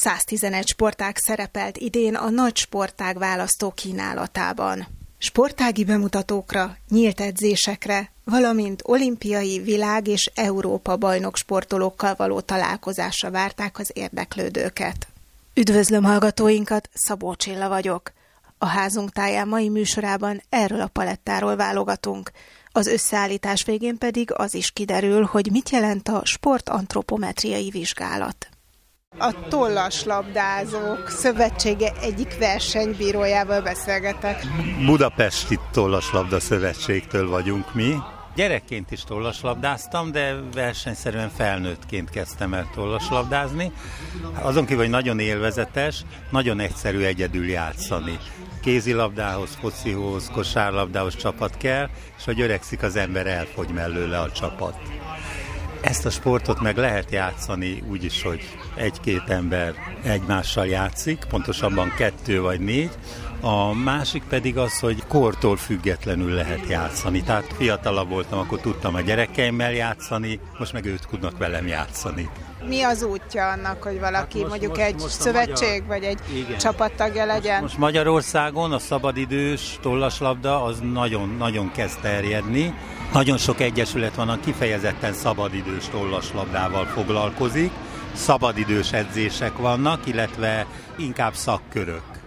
111 sportág szerepelt idén a nagy sportág választó kínálatában. Sportági bemutatókra, nyílt edzésekre, valamint olimpiai, világ és Európa bajnok sportolókkal való találkozásra várták az érdeklődőket. Üdvözlöm hallgatóinkat, Szabó Csilla vagyok. A házunk táján mai műsorában erről a palettáról válogatunk. Az összeállítás végén pedig az is kiderül, hogy mit jelent a sportantropometriai vizsgálat. A Tollaslabdázók Szövetsége egyik versenybírójával beszélgetek. Budapesti Tollaslabda Szövetségtől vagyunk mi. Gyerekként is tollaslabdáztam, de versenyszerűen felnőttként kezdtem el tollaslabdázni. Azon kívül, hogy nagyon élvezetes, nagyon egyszerű egyedül játszani. Kézilabdához, focihoz, kosárlabdához csapat kell, és hogy öregszik az ember, elfogy mellőle a csapat. Ezt a sportot meg lehet játszani úgy is, hogy egy-két ember egymással játszik, pontosabban kettő vagy négy, a másik pedig az, hogy kortól függetlenül lehet játszani. Tehát fiatalabb voltam, akkor tudtam a gyerekeimmel játszani, most meg őt tudnak velem játszani. Mi az útja annak, hogy valaki hát most, mondjuk most, egy most szövetség magyar... vagy egy Igen. csapattagja legyen? Most, most Magyarországon a szabadidős tollaslabda az nagyon, nagyon kezd terjedni. Nagyon sok egyesület van, a kifejezetten szabadidős tollaslabdával foglalkozik. Szabadidős edzések vannak, illetve inkább szakkörök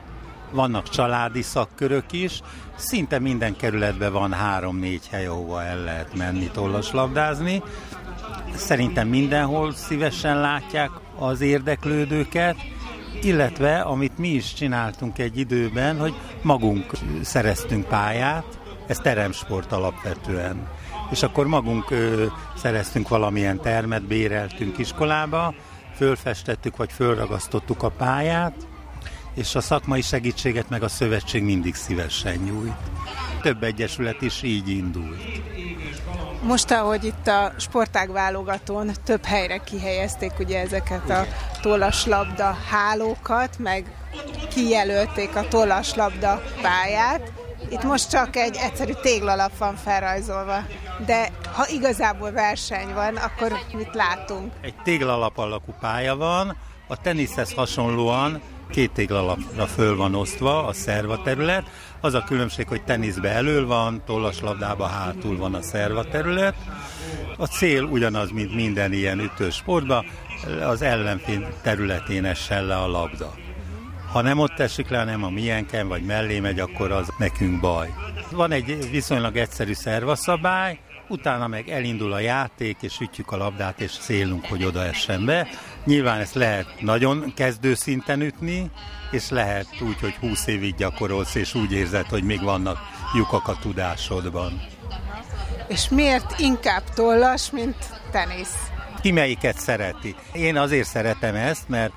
vannak családi szakkörök is, szinte minden kerületben van három-négy hely, ahova el lehet menni tollaslabdázni. Szerintem mindenhol szívesen látják az érdeklődőket, illetve amit mi is csináltunk egy időben, hogy magunk szereztünk pályát, ez teremsport alapvetően. És akkor magunk ö, szereztünk valamilyen termet, béreltünk iskolába, fölfestettük vagy fölragasztottuk a pályát, és a szakmai segítséget meg a szövetség mindig szívesen nyújt. Több egyesület is így indult. Most, ahogy itt a sportág válogatón több helyre kihelyezték ugye ezeket a tollaslabda hálókat, meg kijelölték a tollaslabda pályát, itt most csak egy egyszerű téglalap van felrajzolva, de ha igazából verseny van, akkor mit látunk? Egy téglalap alakú pálya van, a teniszhez hasonlóan két téglalapra föl van osztva a szerva terület. Az a különbség, hogy teniszbe elől van, tollaslabdába hátul van a szerva terület. A cél ugyanaz, mint minden ilyen ütős sportban, az ellenfél területén essen le a labda. Ha nem ott esik le, hanem a milyenken vagy mellé megy, akkor az nekünk baj. Van egy viszonylag egyszerű szervaszabály, utána meg elindul a játék, és ütjük a labdát, és célunk, hogy oda essen be. Nyilván ezt lehet nagyon kezdő szinten ütni, és lehet úgy, hogy 20 évig gyakorolsz, és úgy érzed, hogy még vannak lyukak a tudásodban. És miért inkább tollas, mint tenisz? Ki melyiket szereti? Én azért szeretem ezt, mert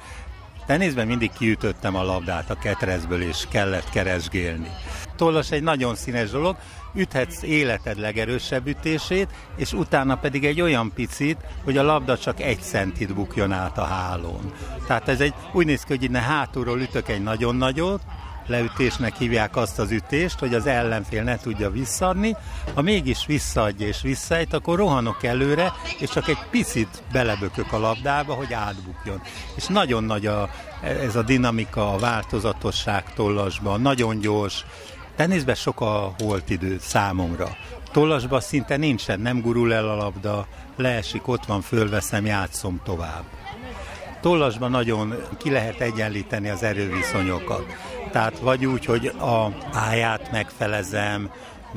Teniszben mindig kiütöttem a labdát a ketrecből, és kellett keresgélni. Tollas egy nagyon színes dolog, üthetsz életed legerősebb ütését, és utána pedig egy olyan picit, hogy a labda csak egy centit bukjon át a hálón. Tehát ez egy úgy néz ki, hogy innen hátulról ütök egy nagyon nagyot, leütésnek hívják azt az ütést, hogy az ellenfél ne tudja visszaadni. Ha mégis visszaadja és visszaejt, akkor rohanok előre, és csak egy picit belebökök a labdába, hogy átbukjon. És nagyon nagy a, ez a dinamika, a változatosság tollasban, nagyon gyors. Teniszben sok a holt idő számomra. Tollasban szinte nincsen, nem gurul el a labda, leesik, ott van, fölveszem, játszom tovább. Tollasban nagyon ki lehet egyenlíteni az erőviszonyokat tehát vagy úgy, hogy a pályát megfelezem,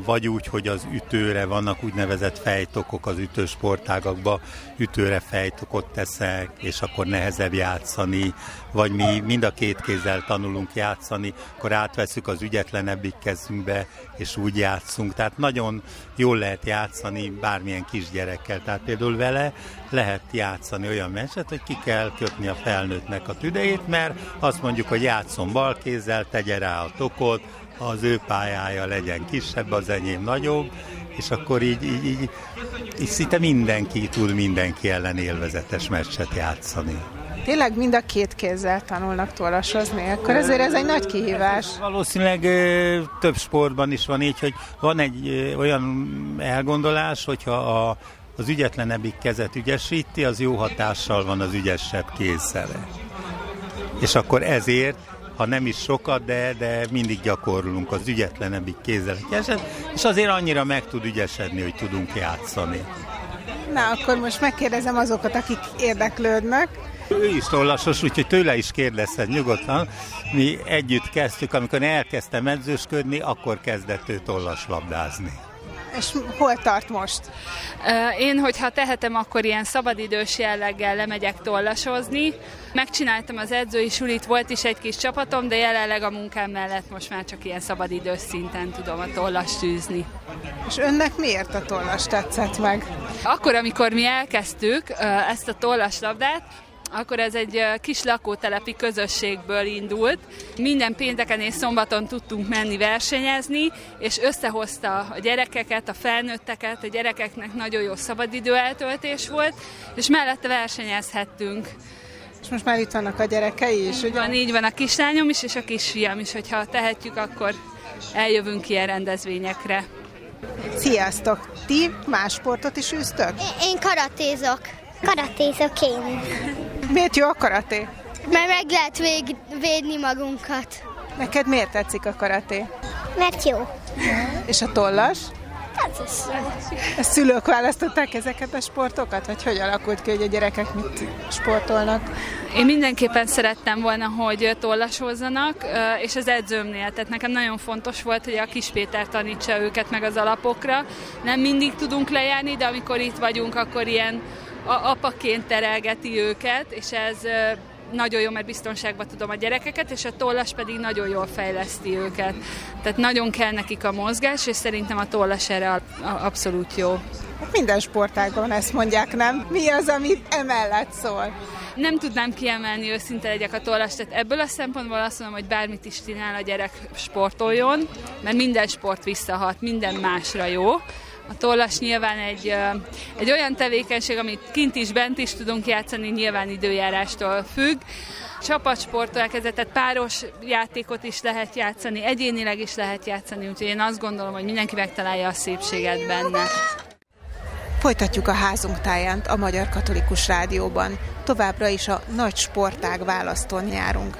vagy úgy, hogy az ütőre vannak úgynevezett fejtokok az ütősportágakba, ütőre fejtokot teszek, és akkor nehezebb játszani, vagy mi mind a két kézzel tanulunk játszani, akkor átveszük az ügyetlenebbik kezünkbe, és úgy játszunk. Tehát nagyon jól lehet játszani bármilyen kisgyerekkel. Tehát például vele lehet játszani olyan meccset, hogy ki kell kötni a felnőttnek a tüdejét, mert azt mondjuk, hogy játszom bal kézzel, tegye rá a tokot, az ő pályája legyen kisebb, az enyém nagyobb, és akkor így, így, így, így szinte mindenki tud mindenki ellen élvezetes meccset játszani. Tényleg mind a két kézzel tanulnak tollasozni, akkor ezért ez egy nagy kihívás. Valószínűleg több sportban is van így, hogy van egy olyan elgondolás, hogyha a, az ügyetlenebbik kezet ügyesíti, az jó hatással van az ügyesebb kézzel. és akkor ezért ha nem is sokat, de, de mindig gyakorlunk az ügyetlenebbik kézzelekesen, és azért annyira meg tud ügyesedni, hogy tudunk játszani. Na, akkor most megkérdezem azokat, akik érdeklődnek. Ő is tollasos, úgyhogy tőle is kérdezhet nyugodtan. Mi együtt kezdtük, amikor elkezdtem edzősködni, akkor kezdett ő tollaslabdázni. És hol tart most? Én, hogyha tehetem, akkor ilyen szabadidős jelleggel lemegyek tollasozni. Megcsináltam az edzői sulit, volt is egy kis csapatom, de jelenleg a munkám mellett most már csak ilyen szabadidős szinten tudom a tollas tűzni. És önnek miért a tollas tetszett meg? Akkor, amikor mi elkezdtük ezt a tollaslabdát, akkor ez egy kis lakótelepi közösségből indult. Minden pénteken és szombaton tudtunk menni versenyezni, és összehozta a gyerekeket, a felnőtteket, a gyerekeknek nagyon jó szabadidő eltöltés volt, és mellette versenyezhettünk. És most már itt vannak a gyerekei is, ugye? Van, így van a kislányom is, és a kisfiam is, hogyha tehetjük, akkor eljövünk ilyen rendezvényekre. Sziasztok! Ti más sportot is űztök? Én karatézok. Karatézok én. Miért jó a karaté? Mert meg lehet vég, védni magunkat. Neked miért tetszik a karaté? Mert jó. És a tollas? Ez is A szülők választották ezeket a sportokat? Vagy hogy alakult ki, hogy a gyerekek mit sportolnak? Én mindenképpen szerettem volna, hogy tollasozzanak, és az edzőmnél. Tehát nekem nagyon fontos volt, hogy a kis Péter tanítsa őket meg az alapokra. Nem mindig tudunk lejárni, de amikor itt vagyunk, akkor ilyen apaként terelgeti őket, és ez nagyon jó, mert biztonságban tudom a gyerekeket, és a tollas pedig nagyon jól fejleszti őket. Tehát nagyon kell nekik a mozgás, és szerintem a tollas erre abszolút jó. Hát minden sportágban ezt mondják, nem? Mi az, amit emellett szól? Nem tudnám kiemelni, őszinte legyek a tollas, tehát ebből a szempontból azt mondom, hogy bármit is csinál a gyerek sportoljon, mert minden sport visszahat, minden másra jó. A tollas nyilván egy, egy olyan tevékenység, amit kint is, bent is tudunk játszani, nyilván időjárástól függ. Csapatsporttól elkezdett, páros játékot is lehet játszani, egyénileg is lehet játszani, úgyhogy én azt gondolom, hogy mindenki megtalálja a szépséget benne. Folytatjuk a házunk táján a Magyar Katolikus Rádióban. Továbbra is a nagy sportág választón járunk.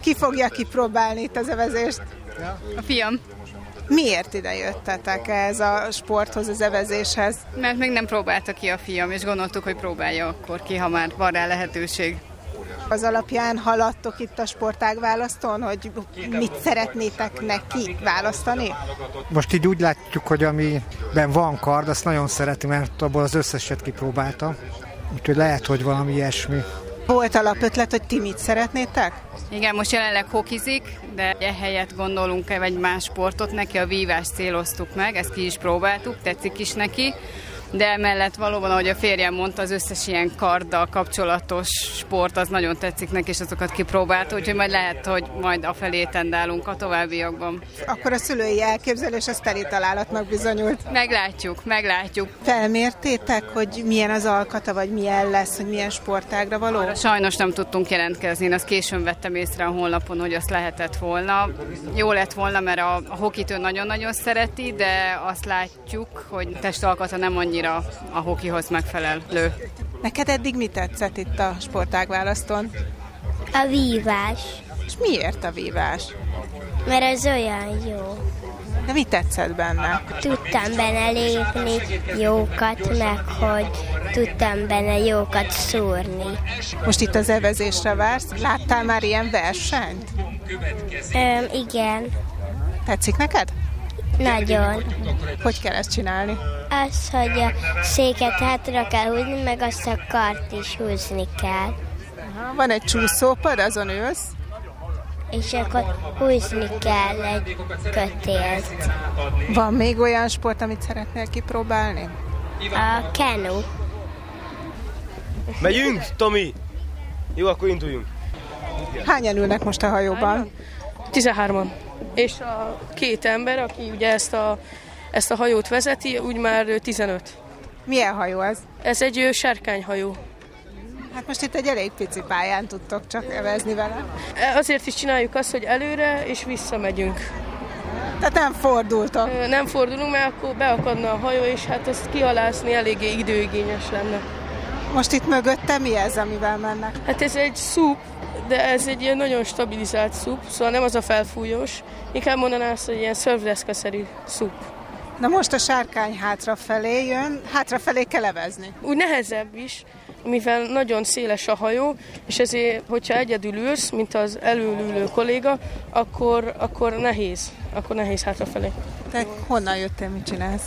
Ki fogja kipróbálni itt az evezést? A fiam. Miért ide jöttetek ez a sporthoz, az evezéshez? Mert még nem próbálta ki a fiam, és gondoltuk, hogy próbálja akkor ki, ha már van rá lehetőség. Az alapján haladtok itt a sportág választón, hogy mit szeretnétek neki választani? Most így úgy látjuk, hogy amiben van kard, azt nagyon szereti, mert abból az összeset kipróbálta. Úgyhogy lehet, hogy valami ilyesmi. Volt alapötlet, hogy ti mit szeretnétek? Igen, most jelenleg hokizik, de ehelyett gondolunk-e egy más sportot, neki a vívást céloztuk meg, ezt ki is próbáltuk, tetszik is neki de emellett valóban, ahogy a férjem mondta, az összes ilyen karddal kapcsolatos sport az nagyon tetszik neki, és azokat kipróbálta, úgyhogy majd lehet, hogy majd a felé tendálunk a továbbiakban. Akkor a szülői elképzelés az teli találatnak bizonyult. Meglátjuk, meglátjuk. Felmértétek, hogy milyen az alkata, vagy milyen lesz, hogy milyen sportágra való? Arra sajnos nem tudtunk jelentkezni, én azt későn vettem észre a honlapon, hogy azt lehetett volna. Jó lett volna, mert a, a hokit ő nagyon-nagyon szereti, de azt látjuk, hogy testalkata nem annyi annyira a hokihoz megfelelő. Neked eddig mi tetszett itt a sportágválasztón? A vívás. És miért a vívás? Mert az olyan jó. De mi tetszett benne? Tudtam benne lépni jókat, meg hogy tudtam benne jókat szúrni. Most itt az evezésre vársz? Láttál már ilyen versenyt? Öm, igen. Tetszik neked? Nagyon. Hogy kell ezt csinálni? Az, hogy a széket hátra kell húzni, meg azt a kart is húzni kell. Aha, van egy csúszópad, azon ülsz? És akkor húzni kell egy kötélt. Van még olyan sport, amit szeretnél kipróbálni? A kenu. Megyünk, Tomi? Jó, akkor induljunk. Hányan ülnek most a hajóban? 13-an és a két ember, aki ugye ezt a, ezt a hajót vezeti, úgy már 15. Milyen hajó ez? Ez egy sárkányhajó. Hát most itt egy elég pici pályán tudtok csak evezni vele. E, azért is csináljuk azt, hogy előre és visszamegyünk. Tehát nem fordultok? Nem fordulunk, mert akkor beakadna a hajó, és hát ezt kialászni eléggé időigényes lenne. Most itt mögötte mi ez, amivel mennek? Hát ez egy szúp, de ez egy ilyen nagyon stabilizált szup, szóval nem az a felfújós, inkább mondaná azt, hogy ilyen szörvdeszkaszerű szup. Na most a sárkány hátrafelé jön, hátrafelé kell levezni. Úgy nehezebb is, mivel nagyon széles a hajó, és ezért, hogyha egyedül ülsz, mint az előülő kolléga, akkor, akkor nehéz, akkor nehéz hátrafelé. Te honnan jöttél, mit csinálsz?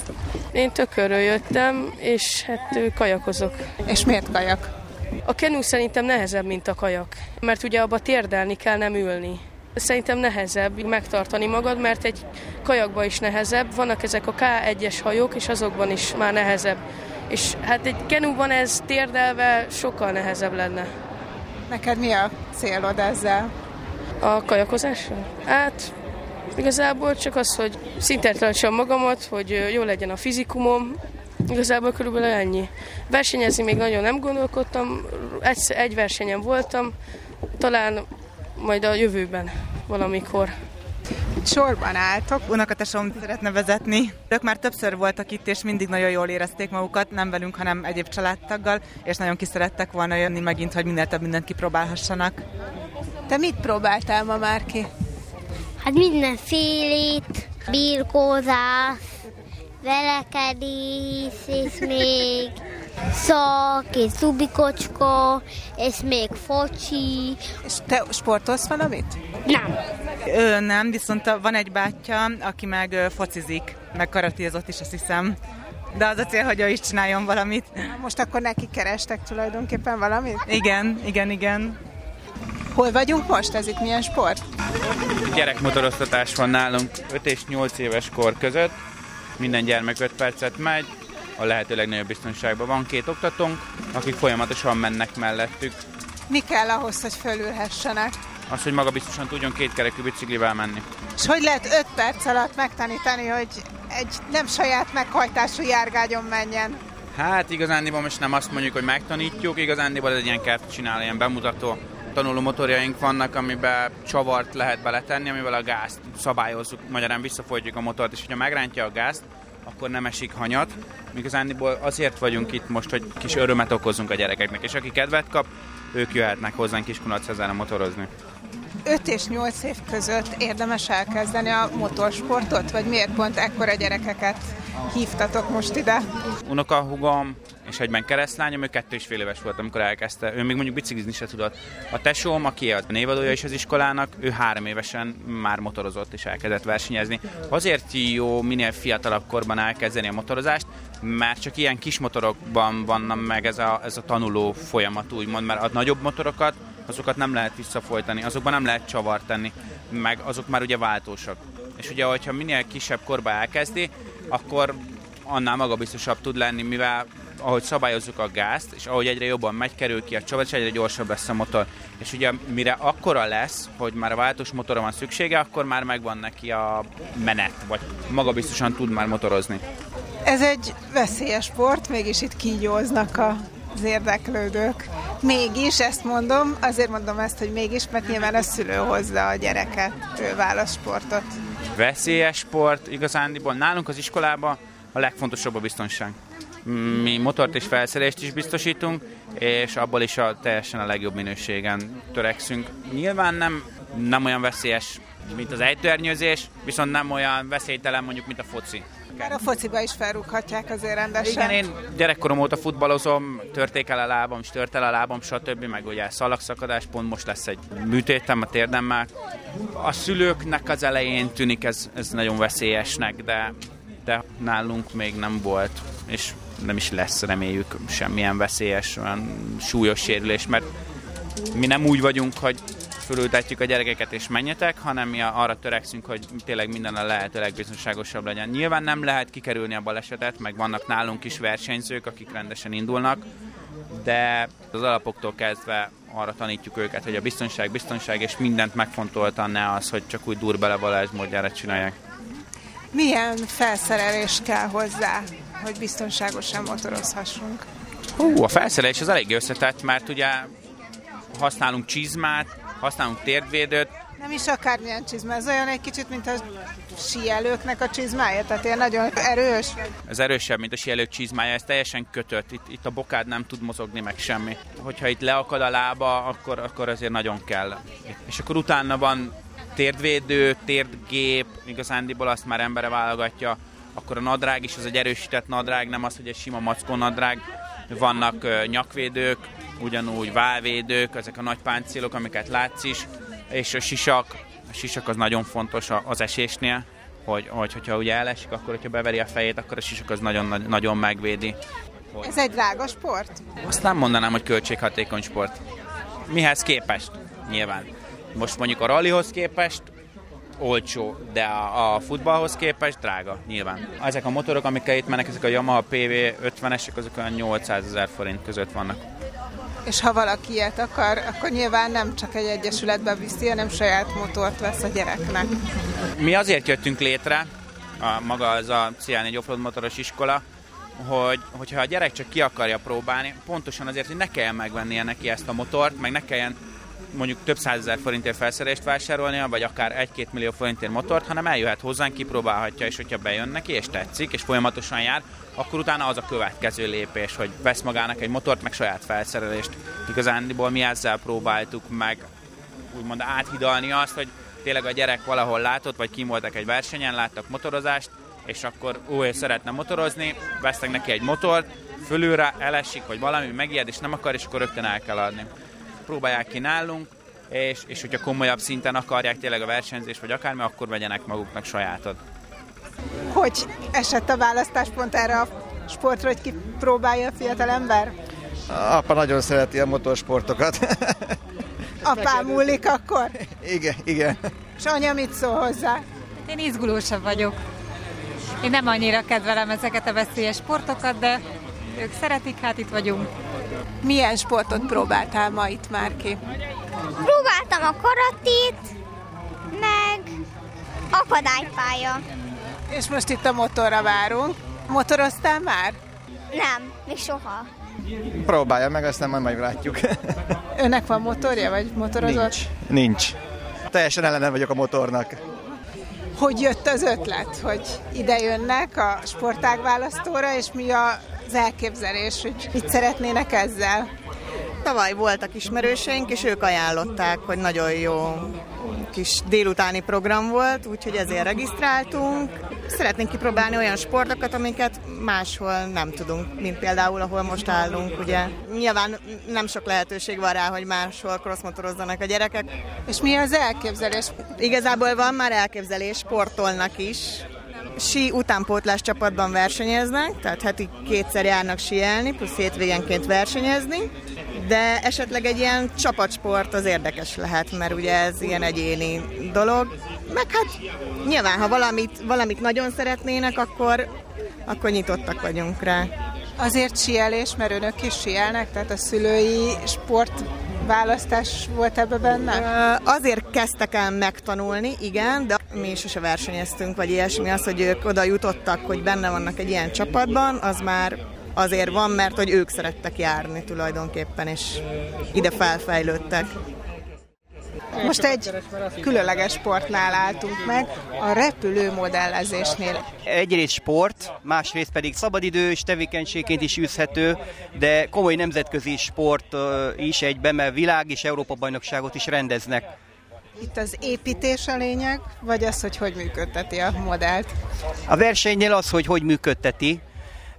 Én tökörről jöttem, és hát kajakozok. És miért kajak? A kenú szerintem nehezebb, mint a kajak, mert ugye abba térdelni kell, nem ülni. Szerintem nehezebb megtartani magad, mert egy kajakban is nehezebb. Vannak ezek a K1-es hajók, és azokban is már nehezebb. És hát egy kenúban ez térdelve sokkal nehezebb lenne. Neked mi a célod ezzel? A kajakozással? Hát igazából csak az, hogy szinten tartsam magamat, hogy jó legyen a fizikumom, Igazából körülbelül ennyi. Versenyezni még nagyon nem gondolkodtam, egy, egy versenyen voltam, talán majd a jövőben valamikor. Sorban álltok. Unokatesom szeretne vezetni. Ők már többször voltak itt, és mindig nagyon jól érezték magukat, nem velünk, hanem egyéb családtaggal, és nagyon ki szerettek volna jönni megint, hogy minél több mindent kipróbálhassanak. Te mit próbáltál ma már ki? Hát mindenfélét, birkózás, velekedés, és még szak, és zubikocska, és még focsi. És te sportolsz valamit? Nem. Ő nem, viszont van egy bátyja, aki meg focizik, meg karatézott is, azt hiszem. De az a cél, hogy ő is csináljon valamit. Most akkor neki kerestek tulajdonképpen valamit? Igen, igen, igen. Hol vagyunk most? Ez itt milyen sport? Gyerekmotoroztatás van nálunk 5 és 8 éves kor között. Minden gyermek 5 percet megy, a lehető legnagyobb biztonságban. Van két oktatónk, akik folyamatosan mennek mellettük. Mi kell ahhoz, hogy fölülhessenek? Az, hogy maga biztosan tudjon két kerekű biciklivel menni. És hogy lehet 5 perc alatt megtanítani, hogy egy nem saját meghajtású járgágyon menjen? Hát igazándiból most nem azt mondjuk, hogy megtanítjuk, igazándiból ez egy ilyen kert csinál, ilyen bemutató tanuló motorjaink vannak, amiben csavart lehet beletenni, amivel a gázt szabályozzuk, magyarán visszafolytjuk a motort, és hogyha megrántja a gázt, akkor nem esik hanyat. Igazándiból azért vagyunk itt most, hogy kis örömet okozunk a gyerekeknek, és aki kedvet kap, ők jöhetnek hozzánk Kiskunhacezára motorozni. 5 és 8 év között érdemes elkezdeni a motorsportot, vagy miért pont ekkora gyerekeket hívtatok most ide? Unokahugom és egyben keresztlányom, ő kettő és fél éves volt, amikor elkezdte. Ő még mondjuk biciklizni se tudott. A tesóm, aki a névadója is az iskolának, ő három évesen már motorozott és elkezdett versenyezni. Azért jó minél fiatalabb korban elkezdeni a motorozást, mert csak ilyen kis motorokban van meg ez a, ez a tanuló folyamat, úgymond, mert a nagyobb motorokat, azokat nem lehet visszafolytani, azokban nem lehet csavart tenni, meg azok már ugye váltósak. És ugye, hogyha minél kisebb korba elkezdi, akkor annál magabiztosabb tud lenni, mivel ahogy szabályozzuk a gázt, és ahogy egyre jobban megy, kerül ki a csavar, és egyre gyorsabb lesz a motor. És ugye mire akkora lesz, hogy már a váltós motorra van szüksége, akkor már megvan neki a menet, vagy magabiztosan tud már motorozni. Ez egy veszélyes sport, mégis itt kígyóznak az érdeklődők. Mégis, ezt mondom, azért mondom ezt, hogy mégis, mert nyilván a szülő hozza a gyereket, ő választ sportot. Veszélyes sport, igazándiból nálunk az iskolában a legfontosabb a biztonság. Mi motort és felszerelést is biztosítunk, és abból is a teljesen a legjobb minőségen törekszünk. Nyilván nem, nem olyan veszélyes, mint az ejtőernyőzés, viszont nem olyan veszélytelen mondjuk, mint a foci. Már a fociba is felrúghatják azért rendesen. Igen, én gyerekkorom óta futballozom, törték el a lábam, és tört el a lábam, stb. Meg ugye szalagszakadás, pont most lesz egy műtétem a térdemmel. A szülőknek az elején tűnik ez, ez nagyon veszélyesnek, de, de nálunk még nem volt, és nem is lesz, reméljük, semmilyen veszélyes, olyan súlyos sérülés, mert mi nem úgy vagyunk, hogy fölültetjük a gyerekeket és menjetek, hanem mi arra törekszünk, hogy tényleg minden a lehető legbiztonságosabb legyen. Nyilván nem lehet kikerülni a balesetet, meg vannak nálunk is versenyzők, akik rendesen indulnak, de az alapoktól kezdve arra tanítjuk őket, hogy a biztonság, biztonság, és mindent megfontoltan ne az, hogy csak úgy dur bele Balázs módjára csinálják. Milyen felszerelés kell hozzá, hogy biztonságosan motorozhassunk? Hú, a felszerelés az elég összetett, mert ugye használunk csizmát, használunk térdvédőt, nem is akármilyen csizma, ez olyan egy kicsit, mint a síelőknek a csizmája, tehát ilyen nagyon erős. Ez erősebb, mint a síelők csizmája, ez teljesen kötött, itt, itt a bokád nem tud mozogni meg semmi. Hogyha itt leakad a lába, akkor, akkor azért nagyon kell. És akkor utána van térdvédő, térdgép, igazándiból azt már embere válogatja, akkor a nadrág is, az egy erősített nadrág, nem az, hogy egy sima mackó nadrág. Vannak nyakvédők, ugyanúgy válvédők, ezek a nagy páncélok, amiket látsz is, és a sisak, a sisak az nagyon fontos az esésnél, hogy, hogy hogyha ugye elesik, akkor hogyha beveri a fejét, akkor a sisak az nagyon, nagyon megvédi. Ez egy drága sport? Azt nem mondanám, hogy költséghatékony sport. Mihez képest? Nyilván. Most mondjuk a rallyhoz képest olcsó, de a, a futballhoz képest drága, nyilván. Ezek a motorok, amikkel itt mennek, ezek a Yamaha PV 50-esek, azok olyan 800 ezer forint között vannak. És ha valaki ilyet akar, akkor nyilván nem csak egy egyesületbe viszi, hanem saját motort vesz a gyereknek. Mi azért jöttünk létre, a, maga az a CL4 offroad motoros iskola, hogy, hogyha a gyerek csak ki akarja próbálni, pontosan azért, hogy ne kelljen megvennie neki ezt a motort, meg ne kelljen mondjuk több százezer forintért felszerelést vásárolnia, vagy akár egy-két millió forintért motort, hanem eljöhet hozzánk, kipróbálhatja, és hogyha bejön neki, és tetszik, és folyamatosan jár, akkor utána az a következő lépés, hogy vesz magának egy motort, meg saját felszerelést. Igazándiból mi ezzel próbáltuk meg úgymond áthidalni azt, hogy tényleg a gyerek valahol látott, vagy kim voltak egy versenyen, láttak motorozást, és akkor új szeretne motorozni, vesznek neki egy motort, fölülre elesik, vagy valami megijed, és nem akar, és akkor rögtön el kell adni próbálják ki nálunk, és, és hogyha komolyabb szinten akarják tényleg a versenyzés, vagy akármi, akkor vegyenek maguknak sajátot. Hogy esett a választás pont erre a sportra, hogy kipróbálja a fiatal ember? Apa nagyon szereti a motorsportokat. Apám múlik akkor? Igen, igen. És anya mit szól hozzá? Én izgulósabb vagyok. Én nem annyira kedvelem ezeket a veszélyes sportokat, de ők szeretik, hát itt vagyunk. Milyen sportot próbáltál ma itt már ki? Próbáltam a karatit, meg akadálypálya. És most itt a motorra várunk. Motoroztál már? Nem, még soha. Próbálja meg, aztán majd meglátjuk. Önnek van motorja, vagy motorozott? Nincs. Nincs. Teljesen ellene vagyok a motornak. Hogy jött az ötlet, hogy ide jönnek a sportágválasztóra, és mi a az elképzelés, hogy mit szeretnének ezzel? Tavaly voltak ismerőseink, és ők ajánlották, hogy nagyon jó kis délutáni program volt, úgyhogy ezért regisztráltunk. Szeretnénk kipróbálni olyan sportokat, amiket máshol nem tudunk, mint például, ahol most állunk, ugye. Nyilván nem sok lehetőség van rá, hogy máshol crossmotorozzanak a gyerekek. És mi az elképzelés? Igazából van már elképzelés, sportolnak is, sí utánpótlás csapatban versenyeznek, tehát heti kétszer járnak síelni, plusz hétvégenként versenyezni, de esetleg egy ilyen csapatsport az érdekes lehet, mert ugye ez ilyen egyéni dolog. Meg hát nyilván, ha valamit, valamit nagyon szeretnének, akkor, akkor nyitottak vagyunk rá. Azért síelés, mert önök is síelnek, tehát a szülői sport választás volt ebbe benne? Azért kezdtek el megtanulni, igen, de mi sose versenyeztünk, vagy ilyesmi. Az, hogy ők oda jutottak, hogy benne vannak egy ilyen csapatban, az már azért van, mert hogy ők szerettek járni tulajdonképpen, és ide felfejlődtek. Most egy különleges sportnál álltunk meg, a repülő modellezésnél. Egyrészt sport, másrészt pedig szabadidős tevékenységként is űzhető, de komoly nemzetközi sport is egyben, mert világ és Európa bajnokságot is rendeznek. Itt az építés a lényeg, vagy az, hogy hogy működteti a modellt? A versenynél az, hogy hogy működteti,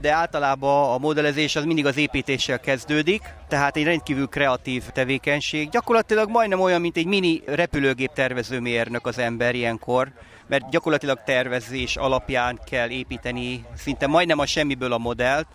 de általában a modellezés az mindig az építéssel kezdődik, tehát egy rendkívül kreatív tevékenység. Gyakorlatilag majdnem olyan, mint egy mini repülőgép tervezőmérnök az ember ilyenkor, mert gyakorlatilag tervezés alapján kell építeni szinte majdnem a semmiből a modellt,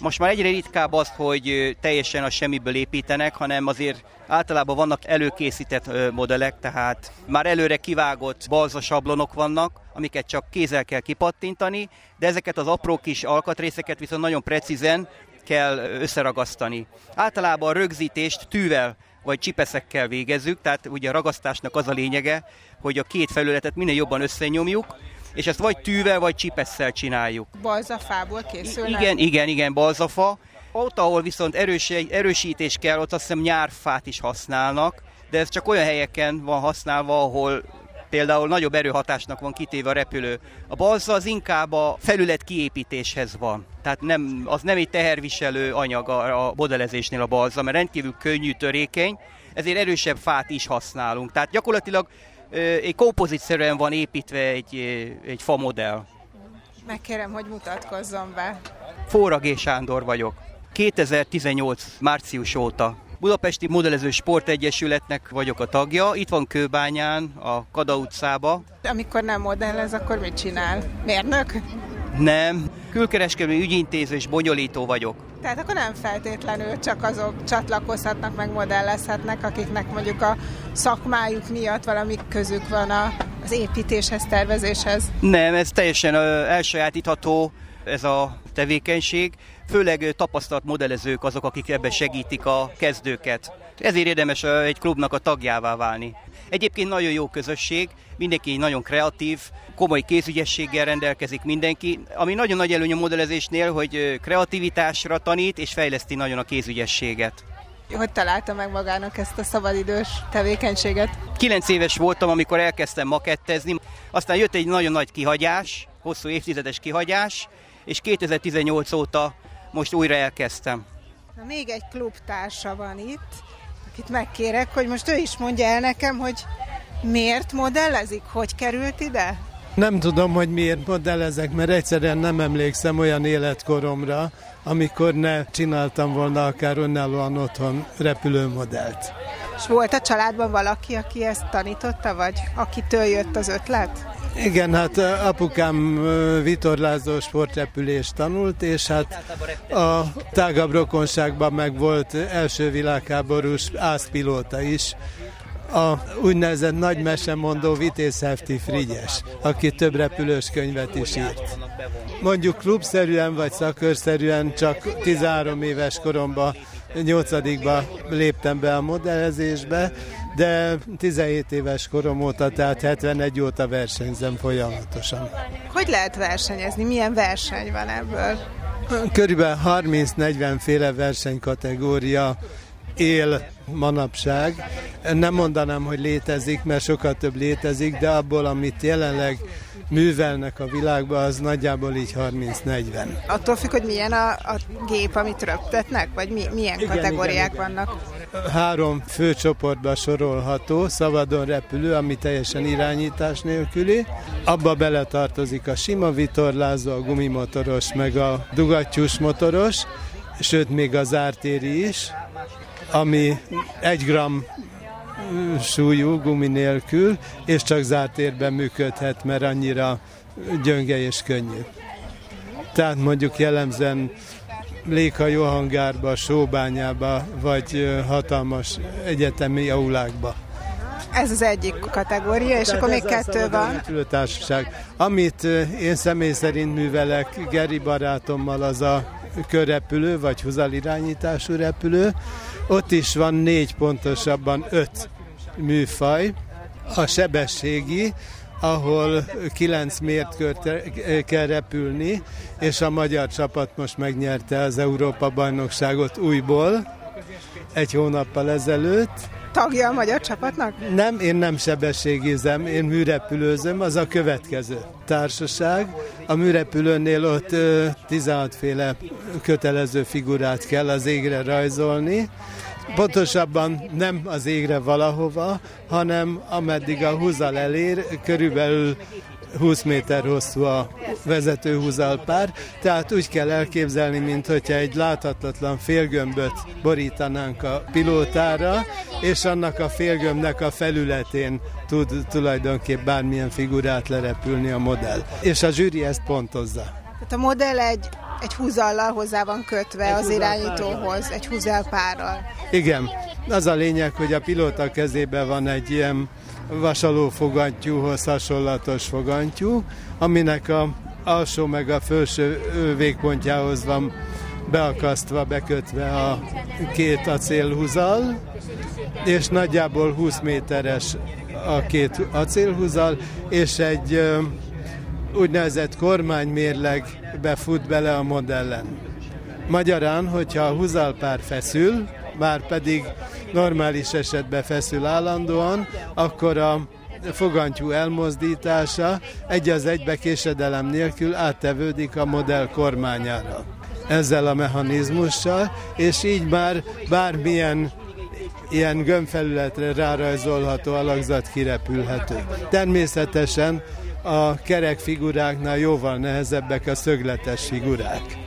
most már egyre ritkább az, hogy teljesen a semmiből építenek, hanem azért általában vannak előkészített modellek, tehát már előre kivágott balza sablonok vannak, amiket csak kézzel kell kipattintani, de ezeket az apró kis alkatrészeket viszont nagyon precízen kell összeragasztani. Általában a rögzítést tűvel vagy csipeszekkel végezzük, tehát ugye a ragasztásnak az a lényege, hogy a két felületet minél jobban összenyomjuk, és ezt vagy tűvel, vagy csipesszel csináljuk. Balzafából készül? Igen, igen, igen, balzafa. Ott, ahol viszont erős, erősítés kell, ott azt hiszem nyárfát is használnak, de ez csak olyan helyeken van használva, ahol például nagyobb erőhatásnak van kitéve a repülő. A balza az inkább a felület kiépítéshez van. Tehát nem, az nem egy teherviselő anyag a, a modelezésnél a balza, mert rendkívül könnyű, törékeny, ezért erősebb fát is használunk. Tehát gyakorlatilag egy kompozitszerűen van építve egy, egy fa modell. Megkérem, hogy mutatkozzon be. Fóragé Sándor vagyok. 2018 március óta Budapesti Modellező Sportegyesületnek vagyok a tagja. Itt van Kőbányán, a Kada utcába. Amikor nem modellez, akkor mit csinál? Mérnök? Nem, külkereskedelmi ügyintéző és bonyolító vagyok. Tehát akkor nem feltétlenül csak azok csatlakozhatnak, meg modellezhetnek, akiknek mondjuk a szakmájuk miatt valami közük van a, az építéshez, tervezéshez. Nem, ez teljesen elsajátítható ez a tevékenység. Főleg tapasztalt modellezők azok, akik ebben segítik a kezdőket. Ezért érdemes egy klubnak a tagjává válni. Egyébként nagyon jó közösség, mindenki nagyon kreatív, komoly kézügyességgel rendelkezik mindenki, ami nagyon nagy előny a modellezésnél, hogy kreativitásra tanít és fejleszti nagyon a kézügyességet. Hogy találta meg magának ezt a szabadidős tevékenységet? Kilenc éves voltam, amikor elkezdtem makettezni, aztán jött egy nagyon nagy kihagyás, hosszú évtizedes kihagyás, és 2018 óta most újra elkezdtem. Na, még egy klubtársa van itt, akit megkérek, hogy most ő is mondja el nekem, hogy miért modellezik, hogy került ide? Nem tudom, hogy miért modellezek, mert egyszerűen nem emlékszem olyan életkoromra, amikor ne csináltam volna akár önállóan otthon repülőmodellt. És volt a családban valaki, aki ezt tanította, vagy akitől jött az ötlet? Igen, hát apukám vitorlázó sportrepülést tanult, és hát a tágabb rokonságban meg volt első világháborús ászpilóta is, a úgynevezett nagy mesemondó Vitéz Hefti Frigyes, aki több repülős könyvet is írt. Mondjuk klubszerűen vagy szakörszerűen csak 13 éves koromban, 8 léptem be a modellezésbe, de 17 éves korom óta, tehát 71 óta versenyzem folyamatosan. Hogy lehet versenyezni? Milyen verseny van ebből? Körülbelül 30-40 féle versenykategória él manapság. Nem mondanám, hogy létezik, mert sokkal több létezik, de abból, amit jelenleg művelnek a világban, az nagyjából így 30-40. Attól függ, hogy milyen a, a gép, amit röptetnek, vagy mi, milyen igen, kategóriák igen, vannak? Három fő csoportba sorolható, szabadon repülő, ami teljesen irányítás nélküli. Abba beletartozik a sima vitorlázó, a gumimotoros, meg a dugattyús motoros, sőt még az ártéri is, ami egy gram súlyú, gumi nélkül, és csak zárt érben működhet, mert annyira gyönge és könnyű. Tehát mondjuk jellemzően léghajó hangárba, sóbányába, vagy hatalmas egyetemi aulákba. Ez az egyik kategória, és Tehát akkor még kettő van. Társaság. Amit én személy szerint művelek Geri barátommal, az a körrepülő, vagy huzal irányítású repülő. Ott is van négy, pontosabban öt műfaj. A sebességi, ahol 9 mértkört kell repülni, és a magyar csapat most megnyerte az Európa-bajnokságot újból egy hónappal ezelőtt. Tagja a magyar csapatnak? Nem, én nem sebességizem, én műrepülőzöm, az a következő társaság. A műrepülőnél ott 16 féle kötelező figurát kell az égre rajzolni, Pontosabban nem az égre valahova, hanem ameddig a húzal elér, körülbelül 20 méter hosszú a vezető húzalpár, tehát úgy kell elképzelni, mint hogyha egy láthatatlan félgömböt borítanánk a pilótára, és annak a félgömbnek a felületén tud tulajdonképp bármilyen figurát lerepülni a modell. És a zsűri ezt pontozza. Tehát a modell egy egy húzallal hozzá van kötve egy az irányítóhoz, egy húzelpárral. Igen, az a lényeg, hogy a pilóta kezében van egy ilyen vasaló fogantyúhoz hasonlatos fogantyú, aminek a alsó meg a felső végpontjához van beakasztva, bekötve a két acélhúzal, és nagyjából 20 méteres a két acélhúzal, és egy úgynevezett kormánymérleg befut bele a modellen. Magyarán, hogyha a húzalpár feszül, már pedig normális esetben feszül állandóan, akkor a fogantyú elmozdítása egy az egybe késedelem nélkül áttevődik a modell kormányára ezzel a mechanizmussal, és így már bármilyen ilyen gömbfelületre rárajzolható alakzat kirepülhető. Természetesen a kerek figuráknál jóval nehezebbek a szögletes figurák.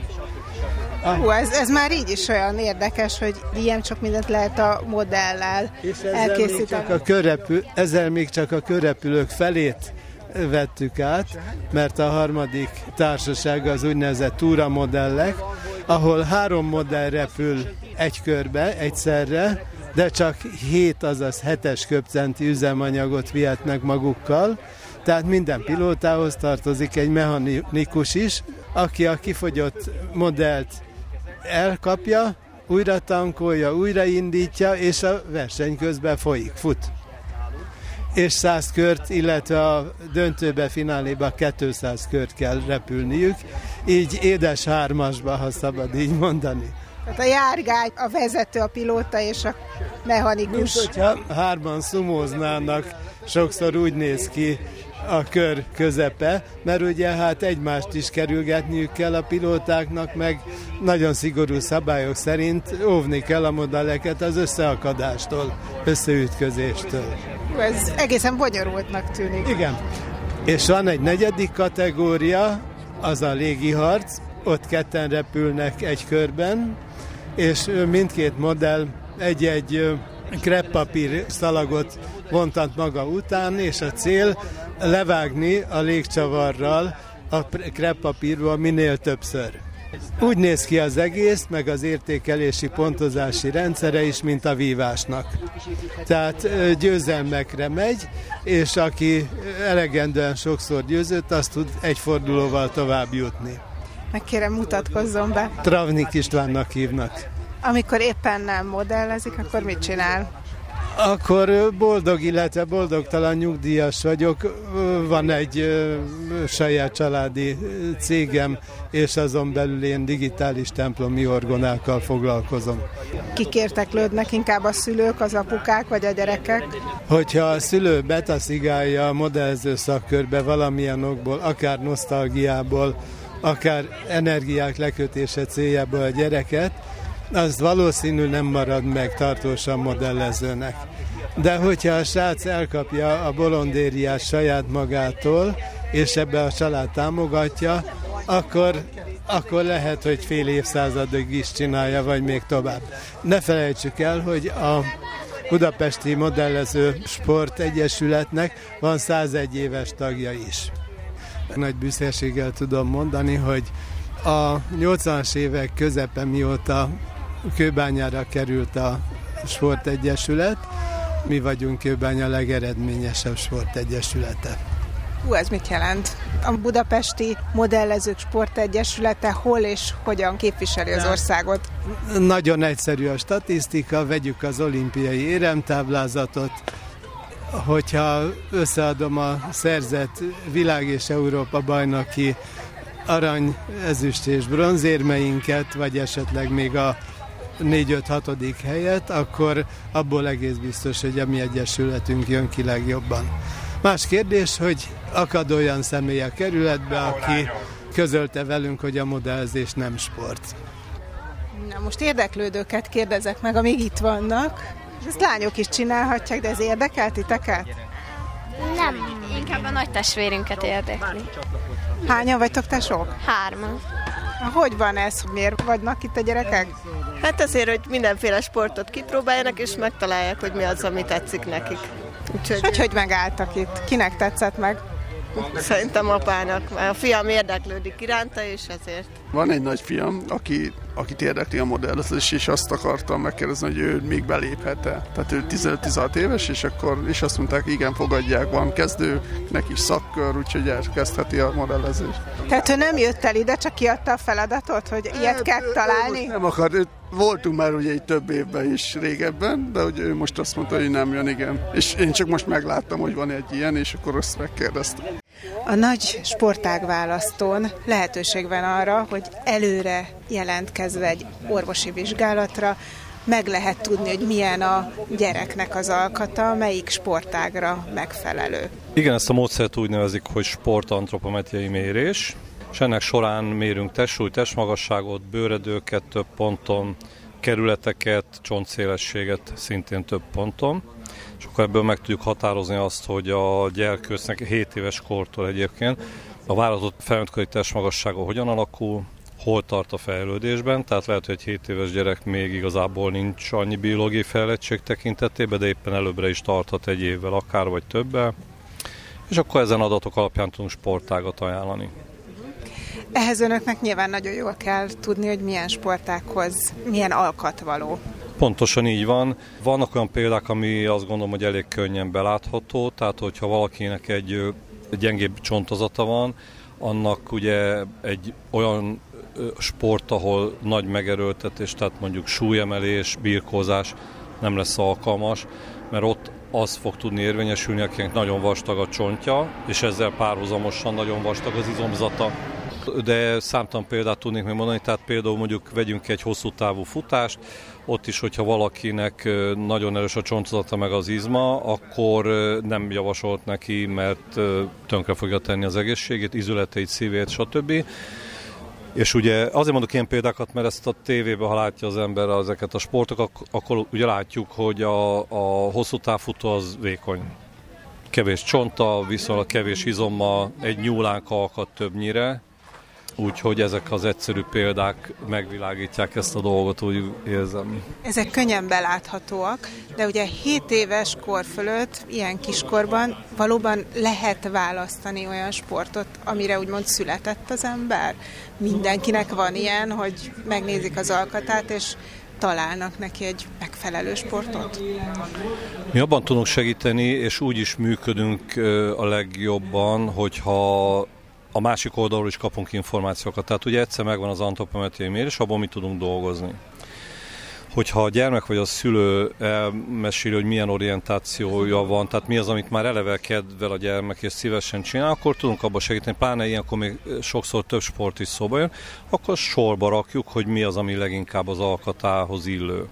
Hú, ez, ez már így is olyan érdekes, hogy ilyen csak mindent lehet a modellel elkészíteni. Csak a körrepül, ezzel még csak a körrepülők felét vettük át, mert a harmadik társaság az úgynevezett túra modellek, ahol három modell repül egy körbe egyszerre, de csak 7, azaz 7-es köpcenti üzemanyagot vihetnek magukkal, tehát minden pilótához tartozik egy mechanikus is, aki a kifogyott modellt elkapja, újra tankolja, újraindítja, és a verseny közben folyik, fut. És 100 kört, illetve a döntőbe, fináléba 200 kört kell repülniük, így édes hármasba, ha szabad így mondani. Tehát a járgány, a vezető, a pilóta és a mechanikus. Mint hogyha hárman szumóznának, sokszor úgy néz ki a kör közepe, mert ugye hát egymást is kerülgetniük kell a pilótáknak, meg nagyon szigorú szabályok szerint óvni kell a modelleket az összeakadástól, összeütközéstől. Ez egészen bonyolultnak tűnik. Igen. És van egy negyedik kategória, az a légiharc, ott ketten repülnek egy körben, és mindkét modell egy-egy kreppapír szalagot vontat maga után, és a cél levágni a légcsavarral a kreppapírból minél többször. Úgy néz ki az egész, meg az értékelési pontozási rendszere is, mint a vívásnak. Tehát győzelmekre megy, és aki elegendően sokszor győzött, azt tud egy fordulóval tovább jutni. Meg kérem mutatkozzon be. Travnik Istvánnak hívnak. Amikor éppen nem modellezik, akkor mit csinál? Akkor boldog, illetve boldogtalan nyugdíjas vagyok. Van egy saját családi cégem, és azon belül én digitális templomi orgonákkal foglalkozom. Kik érteklődnek, inkább a szülők, az apukák vagy a gyerekek? Hogyha a szülő betaszigálja a modellző szakkörbe valamilyen okból, akár nosztalgiából, akár energiák lekötése céljából a gyereket, az valószínű nem marad meg tartósan modellezőnek. De hogyha a srác elkapja a bolondériát saját magától, és ebbe a család támogatja, akkor, akkor lehet, hogy fél évszázadig is csinálja, vagy még tovább. Ne felejtsük el, hogy a Budapesti Modellező Sport Egyesületnek van 101 éves tagja is. Nagy büszkeséggel tudom mondani, hogy a 80-as évek közepe mióta Kőbányára került a sportegyesület, mi vagyunk Kőbánya legeredményesebb sportegyesülete. Hú, ez mit jelent? A Budapesti Modellezők Sportegyesülete hol és hogyan képviseli az országot? Nagyon egyszerű a statisztika, vegyük az olimpiai éremtáblázatot, hogyha összeadom a szerzett világ és Európa bajnoki arany, ezüst és bronzérmeinket, vagy esetleg még a 4-5-6. helyet, akkor abból egész biztos, hogy a mi egyesületünk jön ki legjobban. Más kérdés, hogy akad olyan személy a kerületbe, aki közölte velünk, hogy a modellezés nem sport. Na most érdeklődőket kérdezek meg, amíg itt vannak. Ezt lányok is csinálhatják, de ez érdekel titeket? Nem, inkább a nagy testvérünket érdekli. Hányan vagytok tesók? Hárman. Hogy van ez? Miért vagynak itt a gyerekek? Hát azért, hogy mindenféle sportot kipróbáljanak, és megtalálják, hogy mi az, ami tetszik nekik. Úgyhogy hogy, hogy megálltak itt? Kinek tetszett meg? Szerintem apának, mert a fiam érdeklődik iránta, és ezért. Van egy nagy fiam, aki, akit érdekli a modellezés, és azt akartam megkérdezni, hogy ő még beléphet-e. Tehát ő 15-16 éves, és akkor és azt mondták, igen, fogadják, van kezdőnek is szakkör, úgyhogy elkezdheti a modellezést. Tehát ő nem jött el ide, csak kiadta a feladatot, hogy ilyet kell találni? Nem akar, voltunk már ugye egy több évben is régebben, de hogy ő most azt mondta, hogy nem jön, igen. És én csak most megláttam, hogy van egy ilyen, és akkor azt megkérdeztem. A nagy sportágválasztón lehetőség van arra, hogy előre jelentkezve egy orvosi vizsgálatra meg lehet tudni, hogy milyen a gyereknek az alkata, melyik sportágra megfelelő. Igen, ezt a módszert úgy nevezik, hogy sportantropometriai mérés, és ennek során mérünk testsúly, testmagasságot, bőredőket több ponton, kerületeket, csontszélességet szintén több ponton. És akkor ebből meg tudjuk határozni azt, hogy a gyerkőcnek 7 éves kortól egyébként a vállalatot felnőttkori testmagassága hogyan alakul, hol tart a fejlődésben, tehát lehet, hogy egy 7 éves gyerek még igazából nincs annyi biológiai fejlettség tekintetében, de éppen előbbre is tarthat egy évvel, akár vagy többel, és akkor ezen adatok alapján tudunk sportágat ajánlani. Ehhez önöknek nyilván nagyon jól kell tudni, hogy milyen sportákhoz milyen alkat való. Pontosan így van. Vannak olyan példák, ami azt gondolom, hogy elég könnyen belátható, tehát hogyha valakinek egy gyengébb csontozata van, annak ugye egy olyan sport, ahol nagy megerőltetés, tehát mondjuk súlyemelés, birkózás nem lesz alkalmas, mert ott az fog tudni érvényesülni, akinek nagyon vastag a csontja, és ezzel párhuzamosan nagyon vastag az izomzata, de számtalan példát tudnék még mondani, tehát például mondjuk vegyünk egy hosszú távú futást, ott is, hogyha valakinek nagyon erős a csontozata meg az izma, akkor nem javasolt neki, mert tönkre fogja tenni az egészségét, izületeit, szívét, stb. És ugye azért mondok ilyen példákat, mert ezt a tévében, ha látja az ember ezeket a sportokat, akkor ugye látjuk, hogy a, a hosszú távfutó az vékony. Kevés csonta, viszonylag kevés izommal, egy nyúlánk alkat többnyire, Úgyhogy ezek az egyszerű példák megvilágítják ezt a dolgot, úgy érzem. Ezek könnyen beláthatóak, de ugye 7 éves kor fölött, ilyen kiskorban valóban lehet választani olyan sportot, amire úgymond született az ember. Mindenkinek van ilyen, hogy megnézik az alkatát, és találnak neki egy megfelelő sportot? Mi abban tudunk segíteni, és úgy is működünk a legjobban, hogyha a másik oldalról is kapunk információkat. Tehát ugye egyszer megvan az antropometriai mérés, abban mi tudunk dolgozni. Hogyha a gyermek vagy a szülő elmeséli, hogy milyen orientációja van, tehát mi az, amit már eleve kedvel a gyermek és szívesen csinál, akkor tudunk abba segíteni, pláne ilyenkor még sokszor több sport is szóba jön, akkor sorba rakjuk, hogy mi az, ami leginkább az alkatához illő.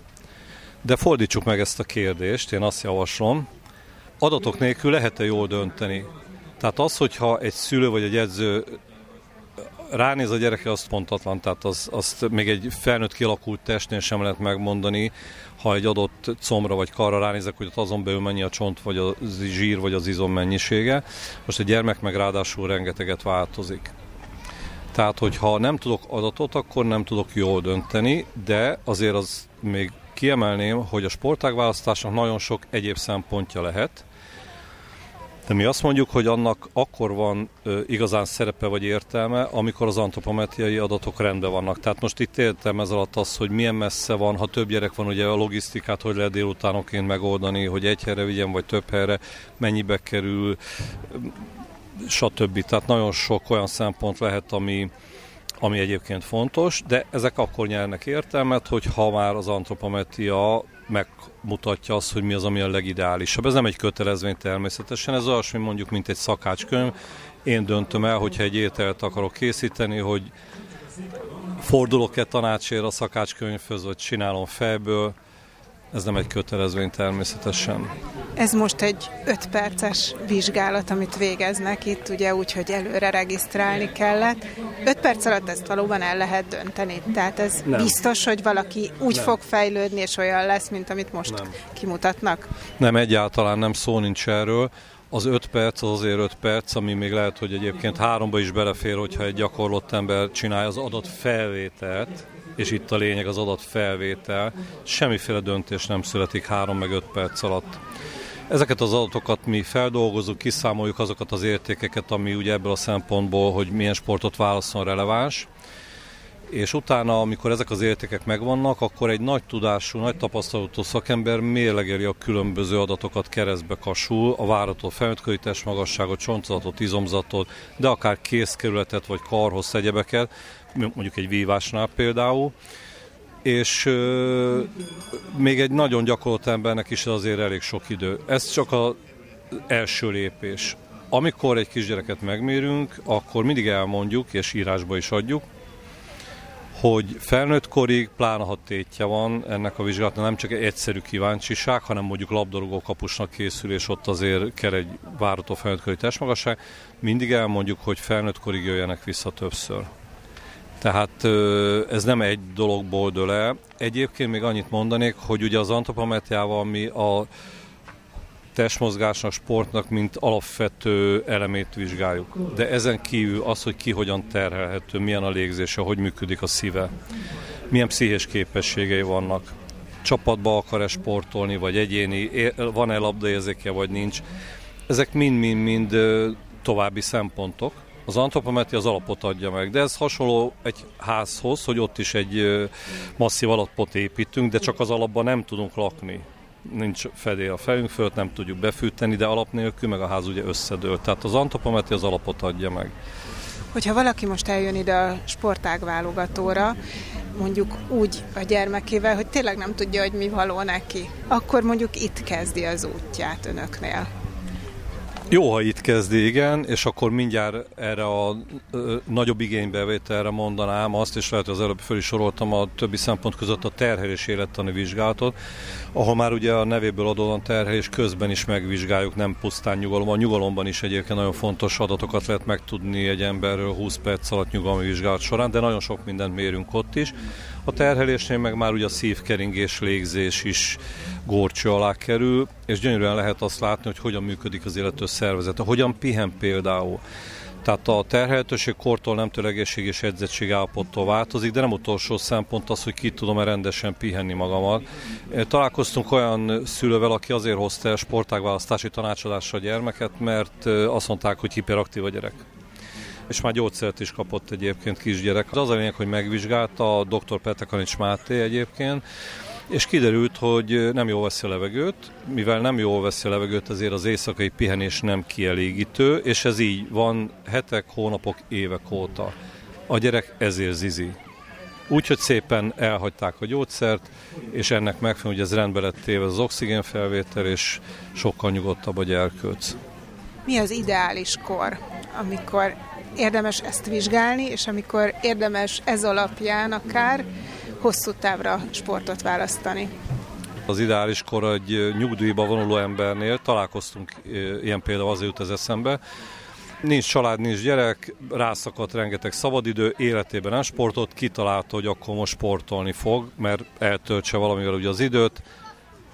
De fordítsuk meg ezt a kérdést, én azt javaslom, adatok nélkül lehet-e jól dönteni? Tehát az, hogyha egy szülő vagy egy edző ránéz a gyereke, azt pontatlan, tehát az, azt még egy felnőtt kialakult testnél sem lehet megmondani, ha egy adott combra vagy karra ránézek, hogy ott azon belül mennyi a csont, vagy a zsír, vagy az izom mennyisége. Most a gyermek meg ráadásul rengeteget változik. Tehát, hogyha nem tudok adatot, akkor nem tudok jól dönteni, de azért az még kiemelném, hogy a sportág választásnak nagyon sok egyéb szempontja lehet, de mi azt mondjuk, hogy annak akkor van ö, igazán szerepe vagy értelme, amikor az antropometriai adatok rendben vannak. Tehát most itt értem ez alatt az, hogy milyen messze van, ha több gyerek van, ugye a logisztikát, hogy lehet délutánoként megoldani, hogy egy helyre vigyen, vagy több helyre, mennyibe kerül, stb. Tehát nagyon sok olyan szempont lehet, ami, ami egyébként fontos, de ezek akkor nyernek értelmet, hogy ha már az antropometria megmutatja azt, hogy mi az, ami a legideálisabb. Ez nem egy kötelezvény természetesen, ez olyasmi mondjuk, mint egy szakácskönyv. Én döntöm el, hogyha egy ételt akarok készíteni, hogy fordulok-e tanácsért a szakácskönyvhöz, vagy csinálom fejből, ez nem egy kötelezvény természetesen. Ez most egy 5 perces vizsgálat, amit végeznek itt, ugye úgy, hogy előre regisztrálni kellett. 5 perc alatt ezt valóban el lehet dönteni. Tehát ez nem. biztos, hogy valaki úgy nem. fog fejlődni, és olyan lesz, mint amit most nem. kimutatnak? Nem, egyáltalán nem szó nincs erről. Az 5 perc az azért 5 perc, ami még lehet, hogy egyébként háromba is belefér, hogyha egy gyakorlott ember csinálja az adott felvételt, és itt a lényeg az adatfelvétel. Semmiféle döntés nem születik 3 meg 5 perc alatt. Ezeket az adatokat mi feldolgozunk, kiszámoljuk azokat az értékeket, ami ugye ebből a szempontból, hogy milyen sportot válaszol releváns, és utána, amikor ezek az értékek megvannak, akkor egy nagy tudású, nagy tapasztalatú szakember mérlegeli a különböző adatokat keresztbe kasul, a várató felnőttkori testmagasságot, csontzatot, izomzatot, de akár készkerületet vagy karhoz egyebeket, mondjuk egy vívásnál például, és euh, még egy nagyon gyakorlott embernek is azért elég sok idő. Ez csak az első lépés. Amikor egy kisgyereket megmérünk, akkor mindig elmondjuk, és írásba is adjuk, hogy felnőtt korig, pláne ha tétje van ennek a vizsgálatnak, nem csak egy egyszerű kíváncsiság, hanem mondjuk labdarúgó kapusnak készül, és ott azért kell egy várató felnőtt kori testmagasság, mindig elmondjuk, hogy felnőtt korig jöjjenek vissza többször. Tehát ez nem egy dologból dől el. Egyébként még annyit mondanék, hogy ugye az antropometriával mi a testmozgásnak, sportnak, mint alapvető elemét vizsgáljuk. De ezen kívül az, hogy ki hogyan terhelhető, milyen a légzése, hogy működik a szíve, milyen pszichés képességei vannak, csapatba akar-e sportolni, vagy egyéni, van-e labdaérzéke, vagy nincs. Ezek mind-mind-mind további szempontok. Az antropometria az alapot adja meg, de ez hasonló egy házhoz, hogy ott is egy masszív alapot építünk, de csak az alapban nem tudunk lakni nincs fedél a fejünk fölött, nem tudjuk befűteni, de alap nélkül meg a ház ugye összedől. Tehát az antropometria az alapot adja meg. Hogyha valaki most eljön ide a sportág válogatóra, mondjuk úgy a gyermekével, hogy tényleg nem tudja, hogy mi való neki, akkor mondjuk itt kezdi az útját önöknél. Jó, ha itt kezdi, igen, és akkor mindjárt erre a ö, nagyobb igénybevételre mondanám azt, és lehet, hogy az előbb föl is soroltam a többi szempont között a terhelés élettani vizsgálatot, ahol már ugye a nevéből adódóan terhelés közben is megvizsgáljuk, nem pusztán nyugalom. A nyugalomban is egyébként nagyon fontos adatokat lehet megtudni egy emberről 20 perc alatt nyugalmi vizsgálat során, de nagyon sok mindent mérünk ott is. A terhelésnél meg már ugye a szívkeringés, légzés is górcső alá kerül, és gyönyörűen lehet azt látni, hogy hogyan működik az illető szervezete, hogyan pihen például. Tehát a terhelhetőség kortól nemtől egészség és edzettség állapottól változik, de nem utolsó szempont az, hogy ki tudom-e rendesen pihenni magamat. Találkoztunk olyan szülővel, aki azért hozta el sportágválasztási tanácsadásra a gyermeket, mert azt mondták, hogy hiperaktív a gyerek és már gyógyszert is kapott egyébként kisgyerek. Az a lényeg, hogy megvizsgálta a dr. Petekanics Máté egyébként, és kiderült, hogy nem jól veszi a levegőt, mivel nem jól veszi a levegőt, ezért az éjszakai pihenés nem kielégítő, és ez így van hetek, hónapok, évek óta. A gyerek ezért zizi. Úgyhogy szépen elhagyták a gyógyszert, és ennek megfelelően, hogy ez rendbe lett téve az oxigénfelvétel, és sokkal nyugodtabb a gyerkőc. Mi az ideális kor, amikor érdemes ezt vizsgálni, és amikor érdemes ez alapján akár hosszú távra sportot választani. Az ideális kor egy nyugdíjba vonuló embernél, találkoztunk ilyen például azért jut ez eszembe, Nincs család, nincs gyerek, rászakadt rengeteg szabadidő, életében nem sportot, kitalálta, hogy akkor most sportolni fog, mert eltöltse valamivel ugye az időt,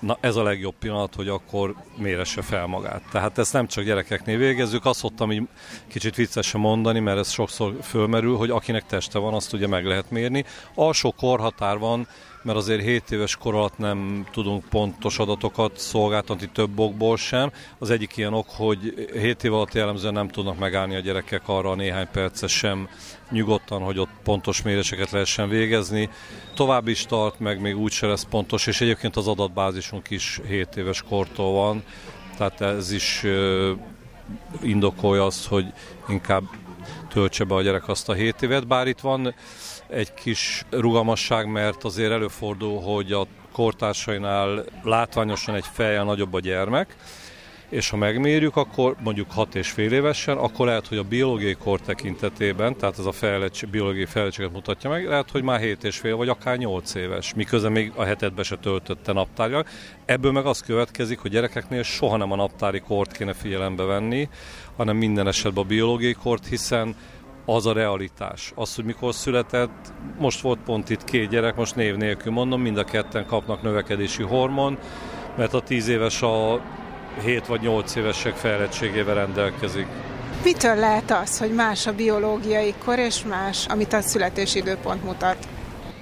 na ez a legjobb pillanat, hogy akkor méresse fel magát. Tehát ezt nem csak gyerekeknél végezzük, azt szoktam így kicsit viccesen mondani, mert ez sokszor fölmerül, hogy akinek teste van, azt ugye meg lehet mérni. Alsó korhatár van, mert azért 7 éves kor alatt nem tudunk pontos adatokat szolgáltatni több okból sem. Az egyik ilyen ok, hogy 7 év alatt jellemzően nem tudnak megállni a gyerekek arra a néhány percet sem nyugodtan, hogy ott pontos méréseket lehessen végezni. Tovább is tart, meg még úgyse lesz pontos, és egyébként az adatbázisunk is 7 éves kortól van, tehát ez is indokolja azt, hogy inkább töltse be a gyerek azt a 7 évet, bár itt van egy kis rugalmasság, mert azért előfordul, hogy a kortársainál látványosan egy fejjel nagyobb a gyermek, és ha megmérjük, akkor mondjuk 6 és fél évesen, akkor lehet, hogy a biológiai kor tekintetében, tehát ez a fejlettség, biológiai fejlettséget mutatja meg, lehet, hogy már 7 és fél, vagy akár 8 éves, miközben még a hetedbe se töltötte naptárja. Ebből meg az következik, hogy gyerekeknél soha nem a naptári kort kéne figyelembe venni, hanem minden esetben a biológiai kort, hiszen az a realitás. Az, hogy mikor született, most volt pont itt két gyerek, most név nélkül mondom, mind a ketten kapnak növekedési hormon, mert a 10 éves a 7 vagy 8 évesek fejlettségével rendelkezik. Mitől lehet az, hogy más a biológiai kor és más, amit a születési időpont mutat?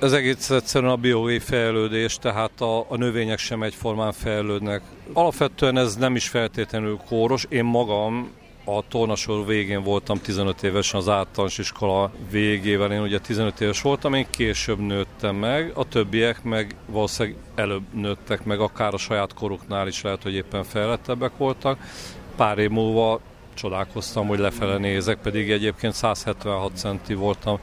Ez egész egyszerűen a biológiai fejlődés, tehát a, a növények sem egyformán fejlődnek. Alapvetően ez nem is feltétlenül kóros. Én magam a tornasor végén voltam 15 évesen az általános iskola végével, én ugye 15 éves voltam, én később nőttem meg, a többiek meg valószínűleg előbb nőttek meg, akár a saját koruknál is lehet, hogy éppen fejlettebbek voltak. Pár év múlva csodálkoztam, hogy lefele nézek, pedig egyébként 176 centi voltam,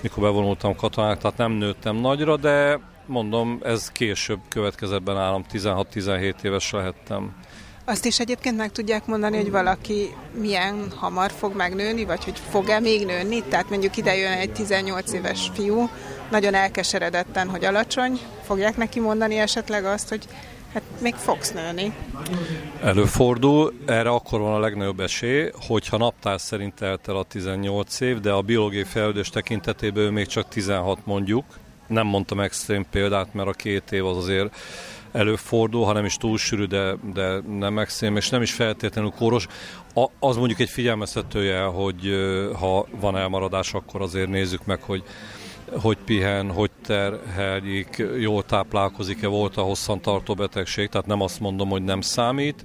mikor bevonultam katonák, tehát nem nőttem nagyra, de mondom, ez később következett nálam, 16-17 éves lehettem. Azt is egyébként meg tudják mondani, hogy valaki milyen hamar fog megnőni, vagy hogy fog-e még nőni? Tehát mondjuk ide jön egy 18 éves fiú, nagyon elkeseredetten, hogy alacsony, fogják neki mondani esetleg azt, hogy hát még fogsz nőni. Előfordul, erre akkor van a legnagyobb esély, hogyha naptár szerint telt el a 18 év, de a biológiai fejlődés tekintetében még csak 16 mondjuk. Nem mondtam extrém példát, mert a két év az azért előfordul, hanem is túl sűrű, de, de nem extrém, és nem is feltétlenül kóros. A, az mondjuk egy figyelmeztetője, hogy ha van elmaradás, akkor azért nézzük meg, hogy hogy pihen, hogy terheljik, jól táplálkozik-e, volt a hosszantartó betegség, tehát nem azt mondom, hogy nem számít.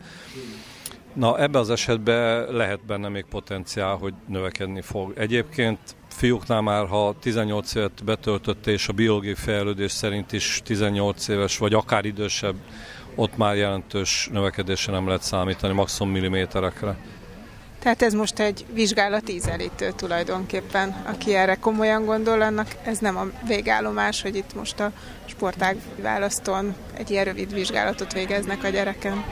Na, ebben az esetben lehet benne még potenciál, hogy növekedni fog. Egyébként fiúknál már, ha 18 évet betöltött, és a biológiai fejlődés szerint is 18 éves, vagy akár idősebb, ott már jelentős növekedésre nem lehet számítani, maximum milliméterekre. Tehát ez most egy vizsgálati ízelítő tulajdonképpen. Aki erre komolyan gondol, annak ez nem a végállomás, hogy itt most a sportág választón egy ilyen rövid vizsgálatot végeznek a gyereken.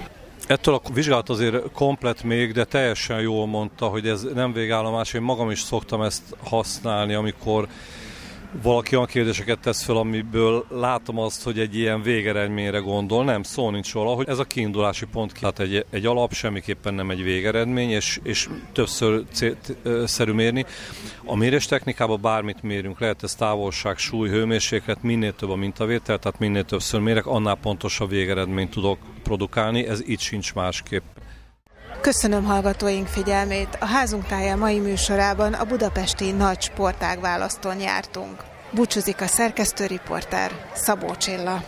Ettől a vizsgálat azért komplet még, de teljesen jól mondta, hogy ez nem végállomás. Én magam is szoktam ezt használni, amikor valaki olyan kérdéseket tesz fel, amiből látom azt, hogy egy ilyen végeredményre gondol. Nem, szó nincs róla, hogy ez a kiindulási pont. Tehát egy, egy alap semmiképpen nem egy végeredmény, és, és többször szerű mérni. A mérés technikában bármit mérünk, lehet ez távolság, súly, hőmérséklet, minél több a mintavétel, tehát minél többször mérek, annál pontosabb végeredményt tudok produkálni, ez itt sincs másképp. Köszönöm hallgatóink figyelmét. A házunk tája mai műsorában a budapesti nagy sportág választón jártunk. Búcsúzik a szerkesztőriporter Szabó Csilla.